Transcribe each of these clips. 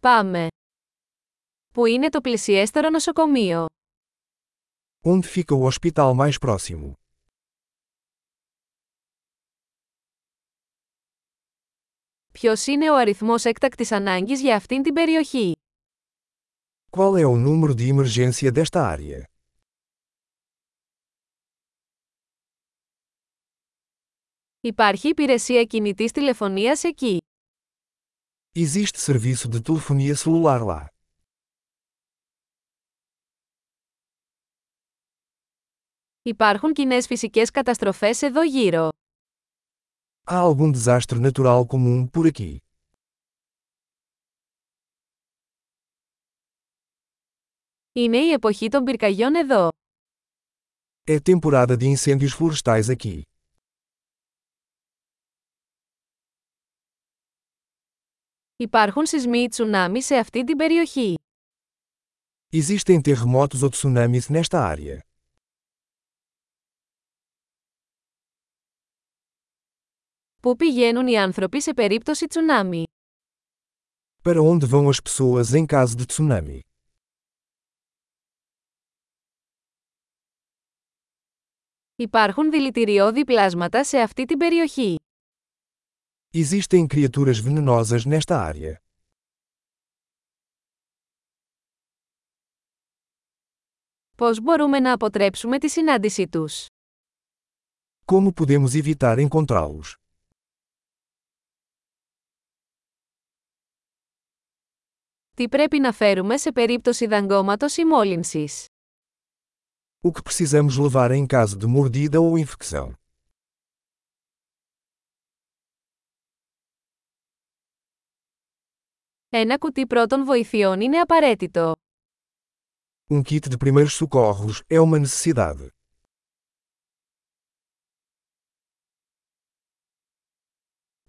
Πάμε. Πού είναι το πλησιέστερο νοσοκομείο; Onde fica o hospital mais próximo? Ποιος είναι ο αριθμός έκτακτης ανάγκης για αυτήν την περιοχή; Qual é o número de emergência desta área? Υπάρχει υπηρεσία κινητής τηλεφωνίας εκεί. Existe serviço de telefonia celular lá. Υπάρχουν κοινές φυσικές καταστροφές εδώ γύρω. Há algum desastre natural comum por aqui? Είναι η εποχή των πυρκαγιών εδώ. É temporada de incêndios florestais aqui. Υπάρχουν σεισμοί ή τσουνάμι σε αυτή την περιοχή. Existem terremotos ou tsunamis nesta área. Πού πηγαίνουν οι άνθρωποι σε περίπτωση τσουνάμι; Para onde vão as pessoas em caso de tsunami? Υπάρχουν δηλητηριώδη πλάσματα σε αυτή την περιοχή. Existem criaturas venenosas nesta área. Πώς μπορούμε να αποτρέψουμε τη συνάντησή τους? Como podemos evitar encontrá-los? Τι πρέπει να φέρουμε σε περίπτωση δαγκώματος ή μόλυνσης? O que precisamos levar em caso de mordida ou infecção? Ένα κουτί πρώτων βοηθειών είναι απαραίτητο. Um kit de primeiros socorros é uma necessidade.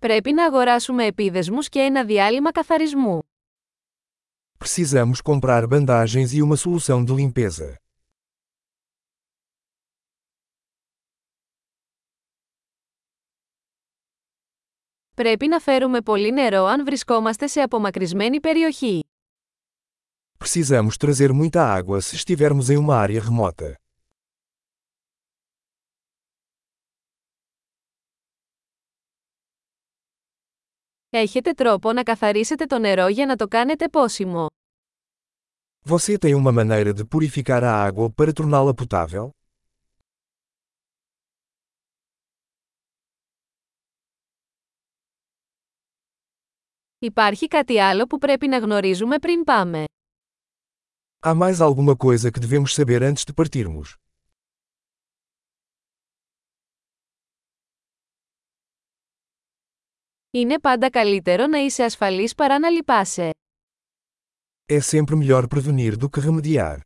Πρέπει να αγοράσουμε επίδεσμους και ένα διάλειμμα καθαρισμού. Precisamos comprar bandagens e uma solução de limpeza. Πρέπει να φέρουμε πολύ νερό αν βρισκόμαστε σε απομακρυσμένη περιοχή. Precisamos trazer muita água se estivermos em uma área remota. Έχετε τρόπο να καθαρίσετε το νερό για να το κάνετε πόσιμο. Você tem uma maneira de purificar a água para torná-la potável? Υπάρχει κάτι άλλο που πρέπει να γνωρίζουμε πριν πάμε. Há mais alguma coisa que devemos saber antes de partirmos? Είναι πάντα καλύτερο να είσαι ασφαλής παρά να λυπάσαι. É sempre melhor prevenir do que remediar.